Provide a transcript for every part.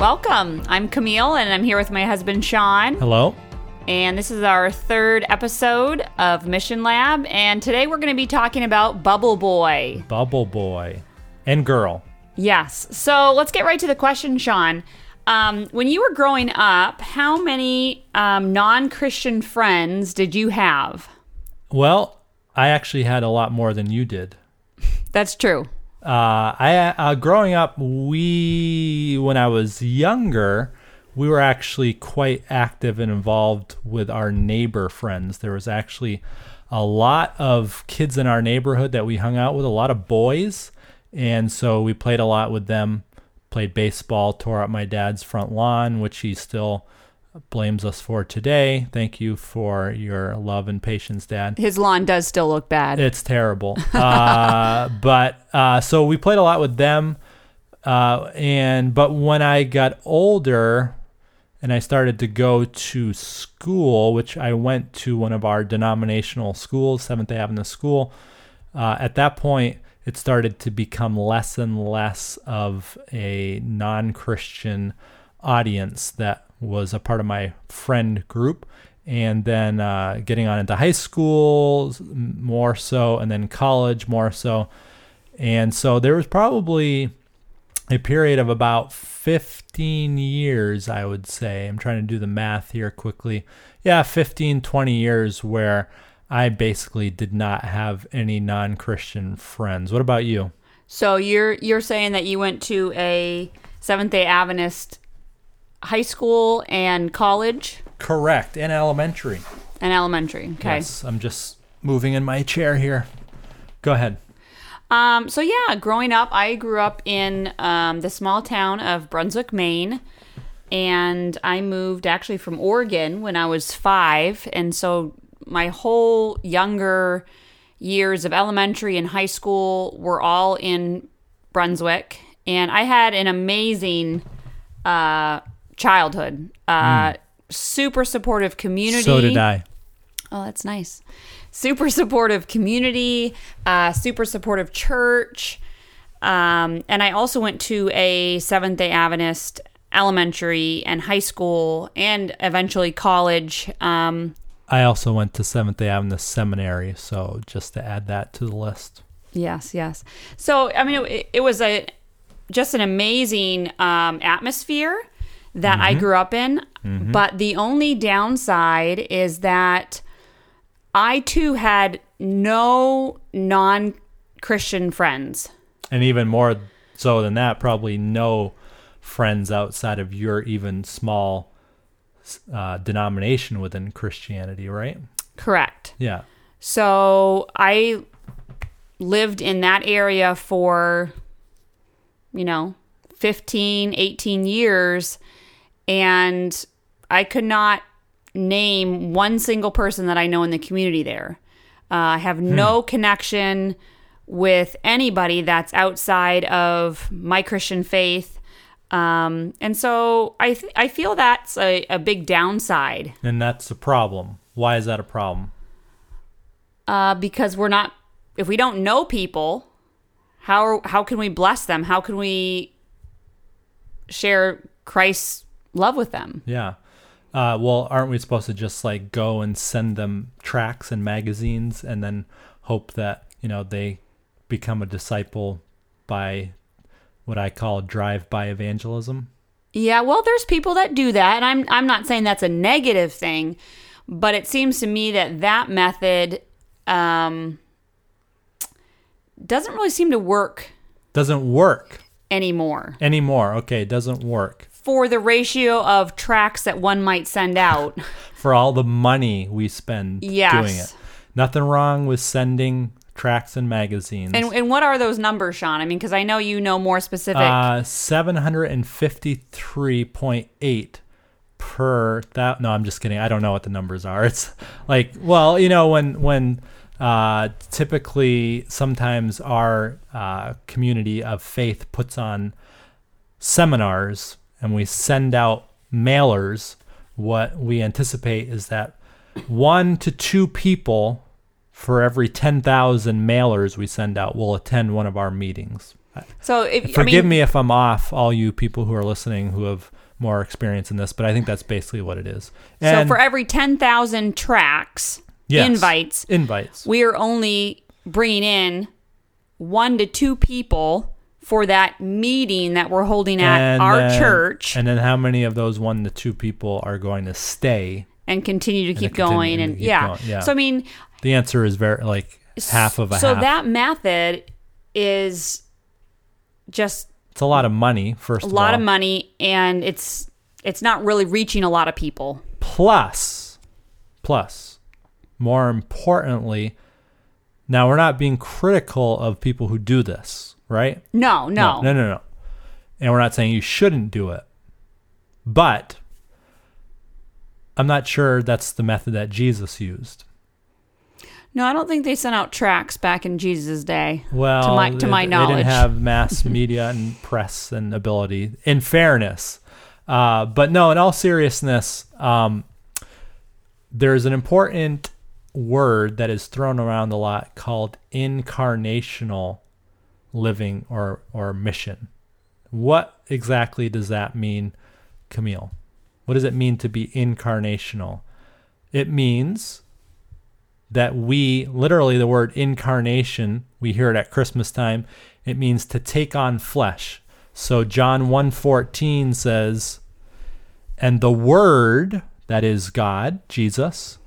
Welcome. I'm Camille, and I'm here with my husband Sean. Hello. And this is our third episode of Mission Lab. And today we're going to be talking about Bubble Boy. Bubble boy and girl. Yes. So let's get right to the question, Sean. Um, when you were growing up, how many um, non Christian friends did you have? Well, I actually had a lot more than you did. That's true. Uh, I uh, growing up, we when I was younger, we were actually quite active and involved with our neighbor friends. There was actually a lot of kids in our neighborhood that we hung out with, a lot of boys, and so we played a lot with them. Played baseball, tore up my dad's front lawn, which he still blames us for today. Thank you for your love and patience, Dad. His lawn does still look bad. It's terrible. uh, but uh, so we played a lot with them, uh, and but when I got older, and I started to go to school, which I went to one of our denominational schools, Seventh Day Adventist School. Uh, at that point, it started to become less and less of a non-Christian audience that was a part of my friend group. And then uh, getting on into high school more so and then college more so. And so there was probably a period of about 15 years i would say. I'm trying to do the math here quickly. Yeah 15 20 years where i basically did not have any non-christian friends. What about you? So you're you're saying that you went to a Seventh Day Adventist high school and college? Correct and elementary. And elementary. Okay. yes i'm just moving in my chair here. Go ahead. Um, so yeah, growing up, I grew up in um, the small town of Brunswick, Maine, and I moved actually from Oregon when I was five, and so my whole younger years of elementary and high school were all in Brunswick, and I had an amazing uh, childhood. Uh, Super supportive community. so did i Oh, that's nice. Super supportive community, uh, super supportive church. Um, and I also went to a Seventh day Adventist elementary and high school and eventually college. Um, I also went to Seventh Day Adventist Seminary, so just to add that to the list. yes, yes. So, I mean, it, it was a just an amazing um, atmosphere that I grew up in. But the only downside is that I too had no non Christian friends. And even more so than that, probably no friends outside of your even small uh, denomination within Christianity, right? Correct. Yeah. So I lived in that area for, you know, 15, 18 years, and I could not name one single person that I know in the community there. Uh, I have no connection with anybody that's outside of my Christian faith. Um, and so I, th- I feel that's a, a big downside And that's a problem. Why is that a problem? uh, because we're not if we don't know people how how can we bless them how can we share christ's love with them Yeah. Uh, well, aren't we supposed to just like go and send them tracts and magazines and then hope that, you know, they become a disciple by what I call drive-by evangelism? yeah well there's people that do that and i'm i'm not saying that's a negative thing but it seems to me that that method um doesn't really seem to work Doesn't work anymore anymore. Okay, it doesn't work. For the ratio of tracts that one might send out For all the money we spend Yes. doing it. Nothing wrong with sending tracts and magazines. And, and what are those numbers, Sean? I mean, because I know you know more specific. uh, 753.8 per that no i'm just kidding i don't know what the numbers are it's like well you know when when uh, typically sometimes our uh, community of faith puts on seminars and we send out mailers what we anticipate is that one to two people for every 10,000 mailers we send out will attend one of our meetings. So if, Forgive I mean, me if I'm off, all you people who are listening who have more experience in this, but I think that's basically what it is. So for every 10,000 tracts, yes, invites, invites, we are only bringing in one to two people for that meeting that we're holding at And our then- church and, then how many of those one to two people are going to stay? And continue to keep continue going. to And keep yeah. going, yeah. So, I mean, The answer is very like half of a so half. that method is just it's a lot of money. First, a of lot all. of money and it's it's not really reaching a lot of people. Plus, plus, more importantly, now we're not being critical of people who do this, right? No, no. no, no, no. no. And we're not saying you shouldn't do it. But I'm not sure that's the method that Jesus used. No, I don't think they sent out tracts back in Jesus' day. Well, to my to my they, they knowledge. didn't have mass media and press and ability. In fairness, uh, but no, in all seriousness, um, there's an important word that is thrown around a lot called incarnational living or or mission. What exactly does that mean, Camille? What does it mean to be incarnational? It means that we literally the word incarnation we hear it at christmas time it means to take on flesh so john 1.14 says and the word that is god jesus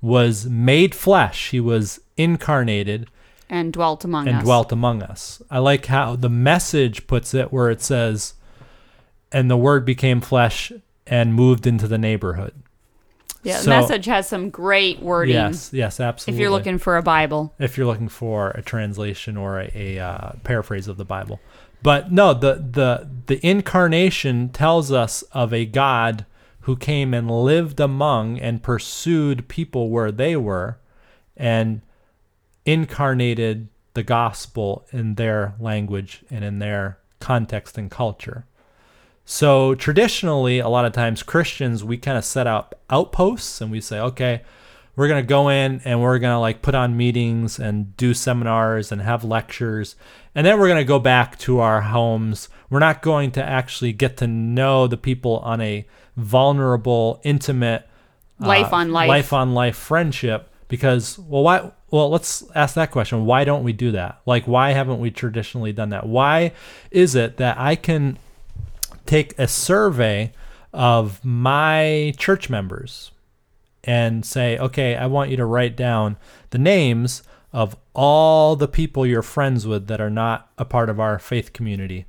was made flesh he was incarnated and dwelt among and us. dwelt among us i like how the message puts it where it says and the word became flesh and moved into the neighborhood Yeah, So- the message has some great wording. yes yes absolutely If you're looking for a Bible, if you're looking for a translation or a, a uh, paraphrase of the Bible. But no, the the the incarnation tells us of a God who came and lived among and pursued people where they were, and incarnated the gospel in their language and in their context and culture. So traditionally, a lot of times Christians, we kind of set up outposts and we say, okay, we're going to go in and we're going to like put on meetings and do seminars and have lectures. And then we're going to go back to our homes. We're not going to actually get to know the people on a vulnerable, intimate, uh, Life on life. life on life friendship because well why well let's ask that question. Why don't we do that? Like why haven't we traditionally done that? Why is it that i can take a survey of my church members and say okay i want you to write down the names of all the people you're friends with that are not a part of our faith community.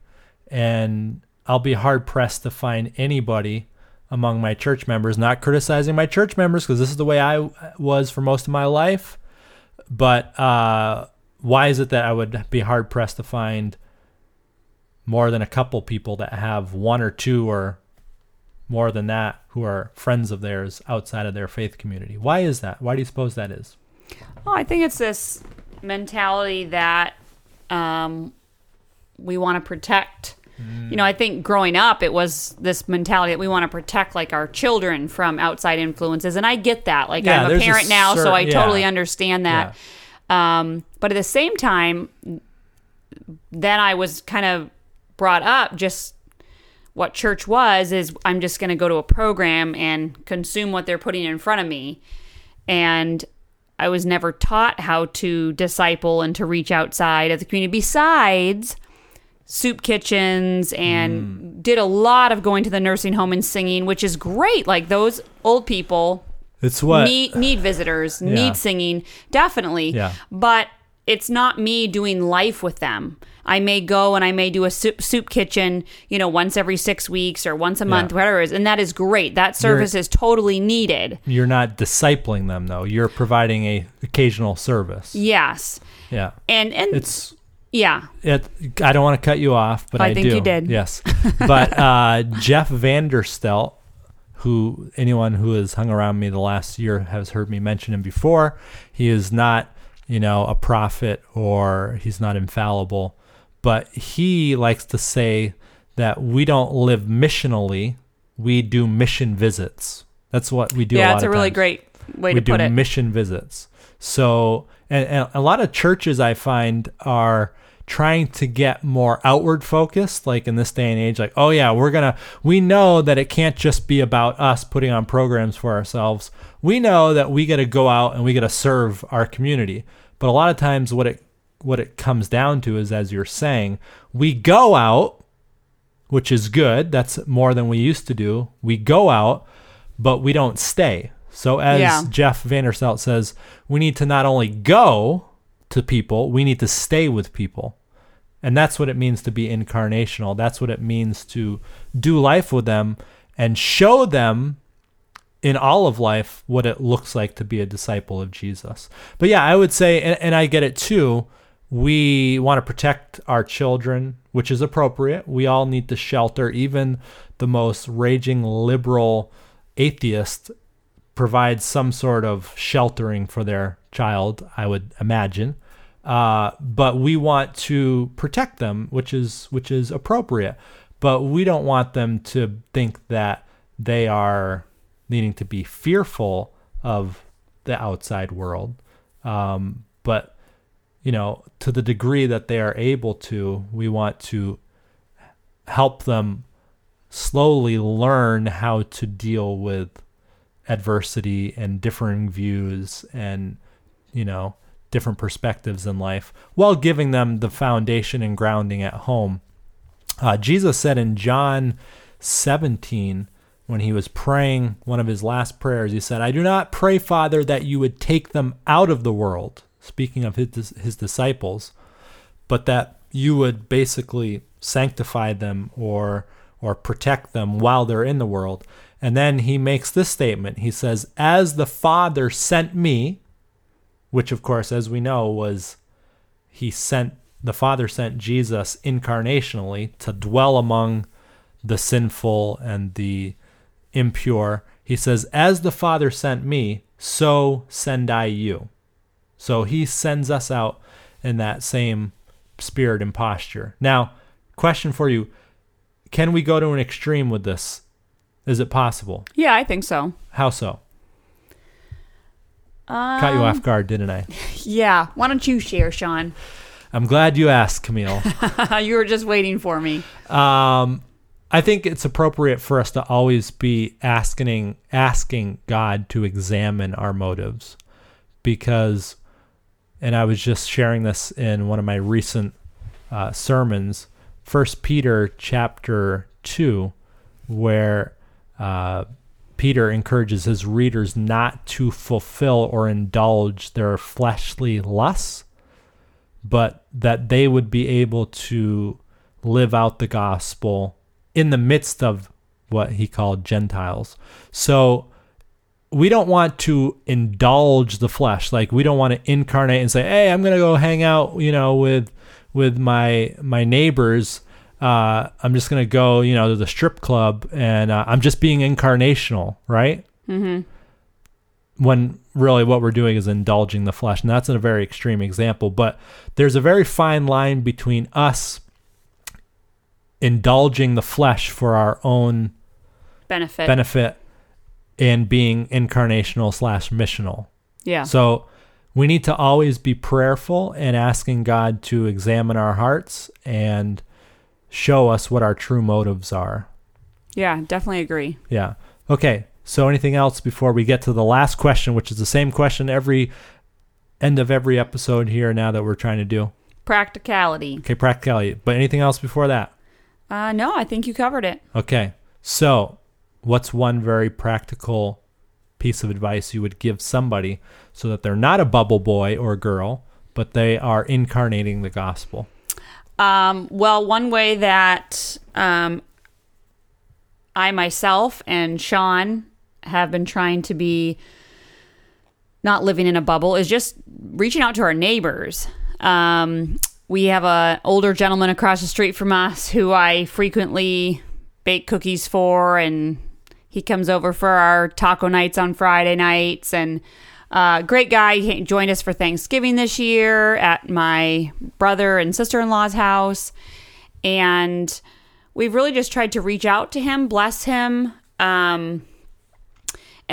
And i'll be hard pressed to find anybody among my church members not criticizing my church members because this is the way i was for most of my life but uh, why is it that I would be hard pressed to find more than a couple people that have one or two or more than that who are friends of theirs outside of their faith community? Why is that? Why do you suppose that is? well, I think it's this mentality that um, we want to protect. You know, I think growing up, it was this mentality that we want to protect like our children from outside influences, and I get that. Like Yeah, I'm a there's a parent now, so I yeah. totally understand that. Um, but at the same time, then I was kind of brought up just what church was is I'm just going to go to a program and consume what they're putting in front of me. And I was never taught how to disciple and to reach outside of the community besides soup kitchens and mm. did a lot of going to the nursing home and singing, which is great. Like those old people It's what need need visitors, Yeah. need singing, definitely. Yeah. But it's not me doing life with them. I may go and I may do a soup, soup kitchen, you know, once every six weeks or once a month, whatever it is. And that is great. That service is totally needed. You're not discipling them though. You're providing a occasional service. Yes. Yeah. And, and It's yeah. it I don't want to cut you off, but I, I think do. you did. Yes. but uh, Jeff Vanderstelt, who anyone who has hung around me the last year has heard me mention him before. He is not, you know, a prophet or he's not infallible, but he likes to say that we don't live missionally, we do mission visits. That's what we do. a yeah, lot it's a really times great way we to put it. We do mission visits. So, and, and a lot of churches I find are trying to get more outward focused, like in this day and age, like, oh yeah, we're gonna, we know that it can't just be about us putting on programs for ourselves. We know that we got to go out and we got to serve our community. But a lot of times, what it what it comes down to is, as you're saying, we go out, which is good. That's more than we used to do. We go out, but we don't stay. So as Yeah. Jeff Vanderstelt says, we need to not only go to people, we need to stay with people. And that's what it means to be incarnational. That's what it means to do life with them and show them in all of life what it looks like to be a disciple of Jesus. But yeah, I would say, and, and I get it too, we want to protect our children, which is appropriate. We all need to shelter. Even the most raging liberal atheist provides some sort of sheltering for their child, I would imagine. Uh, but we want to protect them, which is which is appropriate. But we don't want them to think that they are needing to be fearful of the outside world. Um, but you know, to the degree that they are able to, we want to help them slowly learn how to deal with adversity and differing views and you know different perspectives in life while giving them the foundation and grounding at home uh, jesus said in john 17 when he was praying one of his last prayers he said i do not pray father that you would take them out of the world speaking of his, his disciples but that you would basically sanctify them or or protect them while they're in the world. And then he makes this statement. He says, "As the Father sent me," which of course as we know was he sent the Father sent Jesus incarnationally to dwell among the sinful and the impure. He says, "As the Father sent me, so send I you." So he sends us out in that same spirit and posture. Now, question for you Can we go to an extreme with this? Is it possible? Yeah, I think so. How so? Um, Caught you off guard, didn't I? Yeah. Why don't you share, Sean? I'm glad you asked, Camille. you were just waiting for me. um, I think it's appropriate for us to always be asking asking God to examine our motives, because, and I was just sharing this in one of my recent uh, sermons, First Peter chapter two, where uh, Peter encourages his readers not to fulfill or indulge their fleshly lusts, but that they would be able to live out the gospel in the midst of what he called Gentiles. So we don't want to indulge the flesh. Like we don't want to incarnate and say, "Hey, I'm going to go hang out, you know, with with my my neighbors. Uh, I'm just going to go, you know, to the strip club and uh, I'm just being incarnational, right?" Mm-hmm. when really what we're doing is indulging the flesh. And that's a very extreme example, but there's a very fine line between us indulging the flesh for our own Benefit. benefit and being incarnational slash missional. yeah. So we need to always be prayerful and asking God to examine our hearts and show us what our true motives are. yeah, definitely agree. Yeah. Okay. So anything else before we get to the last question, which is the same question every end of every episode here now that we're trying to do. Practicality. Okay, practicality. But anything else before that? Uh, no, I think you covered it. Okay. So, what's one very practical piece of advice you would give somebody so that they're not a bubble boy or girl, but they are incarnating the gospel. Um, well, one way that um, I myself and Sean have been trying to be not living in a bubble is just reaching out to our neighbors. Um, we have a older gentleman across the street from us who I frequently bake cookies for, and he comes over for our taco nights on Friday nights. And uh, great guy. He joined us for Thanksgiving this year at my brother and sister in law's house. And we've really just tried to reach out to him, bless him, um,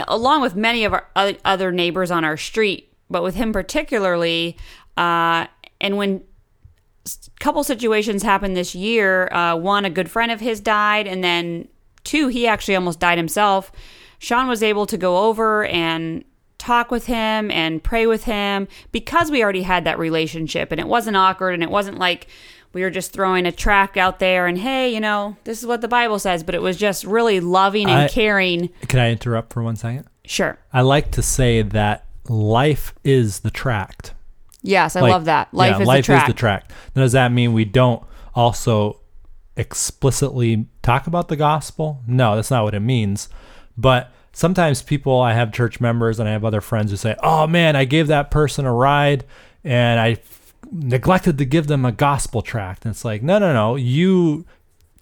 along with many of our other neighbors on our street, but with him particularly. Uh, and when a couple situations happened this year, uh, one, a good friend of his died, and then two, he actually almost died himself. Sean was able to go over and talk with him and pray with him because we already had that relationship and it wasn't awkward and it wasn't like we were just throwing a tract out there and hey you know this is what the bible says but it was just really loving and I- caring Can I interrupt for one second? sure I like to say that life is the tract. yes i Like, love that life yeah, is life the tract is the tract. Now, does that mean we don't also explicitly talk about the gospel? No, that's not what it means. But sometimes people, I have church members and I have other friends who say, "Oh man, I gave that person a ride and I f- neglected to give them a gospel tract." And it's like, no, no, no, you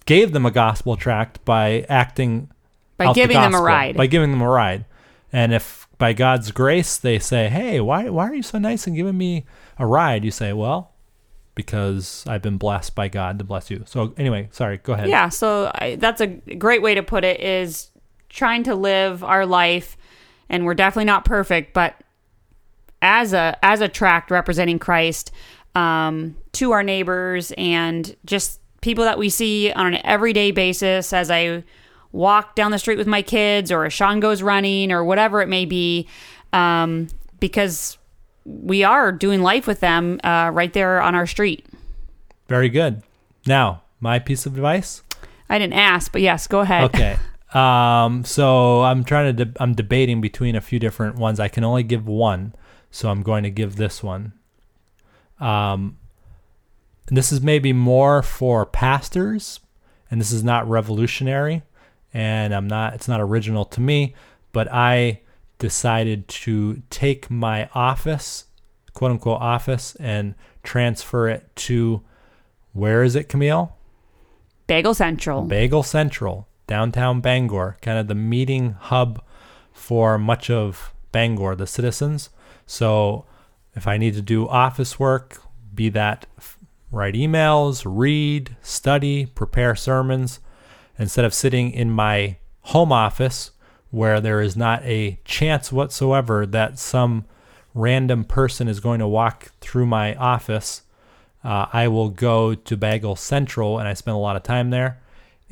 gave them a gospel tract by acting by out the giving them a ride By giving them a ride. And if by God's grace they say, "Hey, why why are you so nice and giving me a ride?" You say, "Well, because I've been blessed by God to bless you." So anyway, sorry, go ahead. yeah so I, that's a great way to put it is trying to live our life and we're definitely not perfect but as a as a tract representing christ um, to our neighbors and just people that we see on an everyday basis as i walk down the street with my kids or as sean goes running or whatever it may be um, because we are doing life with them uh, right there on our street Very good. Now, my piece of advice. i didn't ask but yes go ahead Okay. Um, so I'm trying to, de- I'm debating between a few different ones. I can only give one, so I'm going to give this one. Um, this is maybe more for pastors, and this is not revolutionary, and I'm not, it's not original to me, but I decided to take my office, quote unquote office, and transfer it to, where is it, Camille? bagel central Bagel Central, downtown Bangor, kind of the meeting hub for much of Bangor, the citizens. So if I need to do office work, be that write emails, read, study, prepare sermons, instead of sitting in my home office where there is not a chance whatsoever that some random person is going to walk through my office, uh, I will go to Bagel Central and I spend a lot of time there.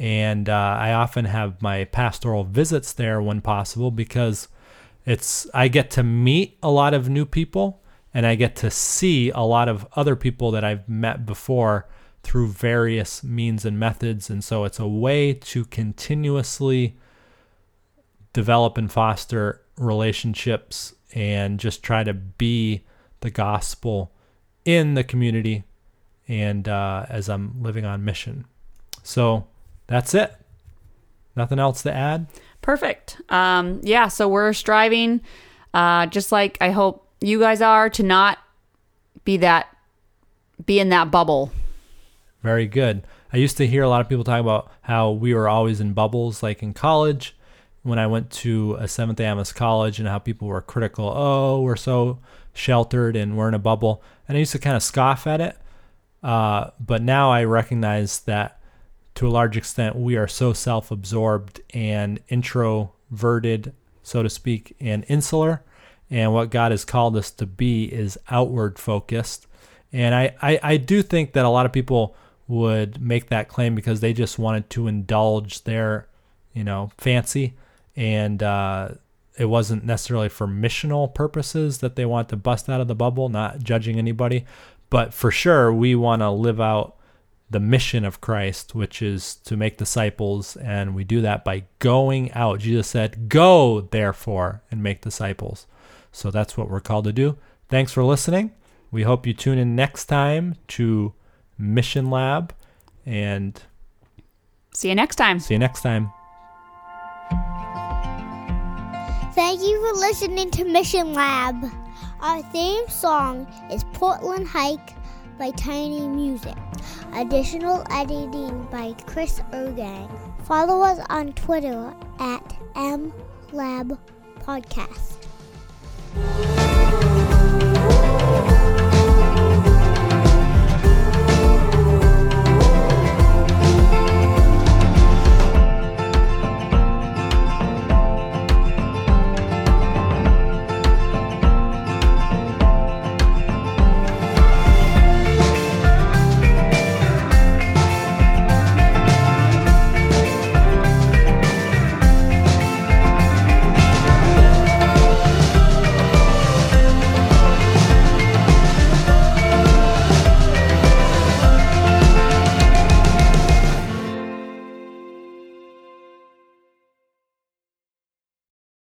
And uh, I often have my pastoral visits there when possible because it's I get to meet a lot of new people and I get to see a lot of other people that I've met before through various means and methods. And so it's a way to continuously develop and foster relationships and just try to be the gospel in the community and uh, as I'm living on mission. So that's it. Nothing else to add. Perfect. Um, yeah, so we're striving, uh, just like I hope you guys are, to not be that, be in that bubble. Very good. I used to hear a lot of people talk about how we were always in bubbles, like in college. When I went to a Seventh day Amos college, and how people were critical. Oh, we're so sheltered and we're in a bubble. And I used to kind of scoff at it. Uh, but now I recognize that to a large extent we are so self-absorbed and introverted, so to speak, and insular. And what God has called us to be is outward focused. And I, I, I do think that a lot of people would make that claim because they just wanted to indulge their, you know, fancy. And uh, it wasn't necessarily for missional purposes that they want to bust out of the bubble, not judging anybody. But for sure, we want to live out the mission of Christ, which is to make disciples. And we do that by going out. Jesus said, Go, therefore, and make disciples. So that's what we're called to do. Thanks for listening. we hope you tune in next time to Mission Lab and See you next time. see you next time. Thank you for listening to Mission Lab. Our theme song is Portland Hike by Tiny Music. Additional editing by Chris Ergang. Follow us on Twitter at MLab Podcast.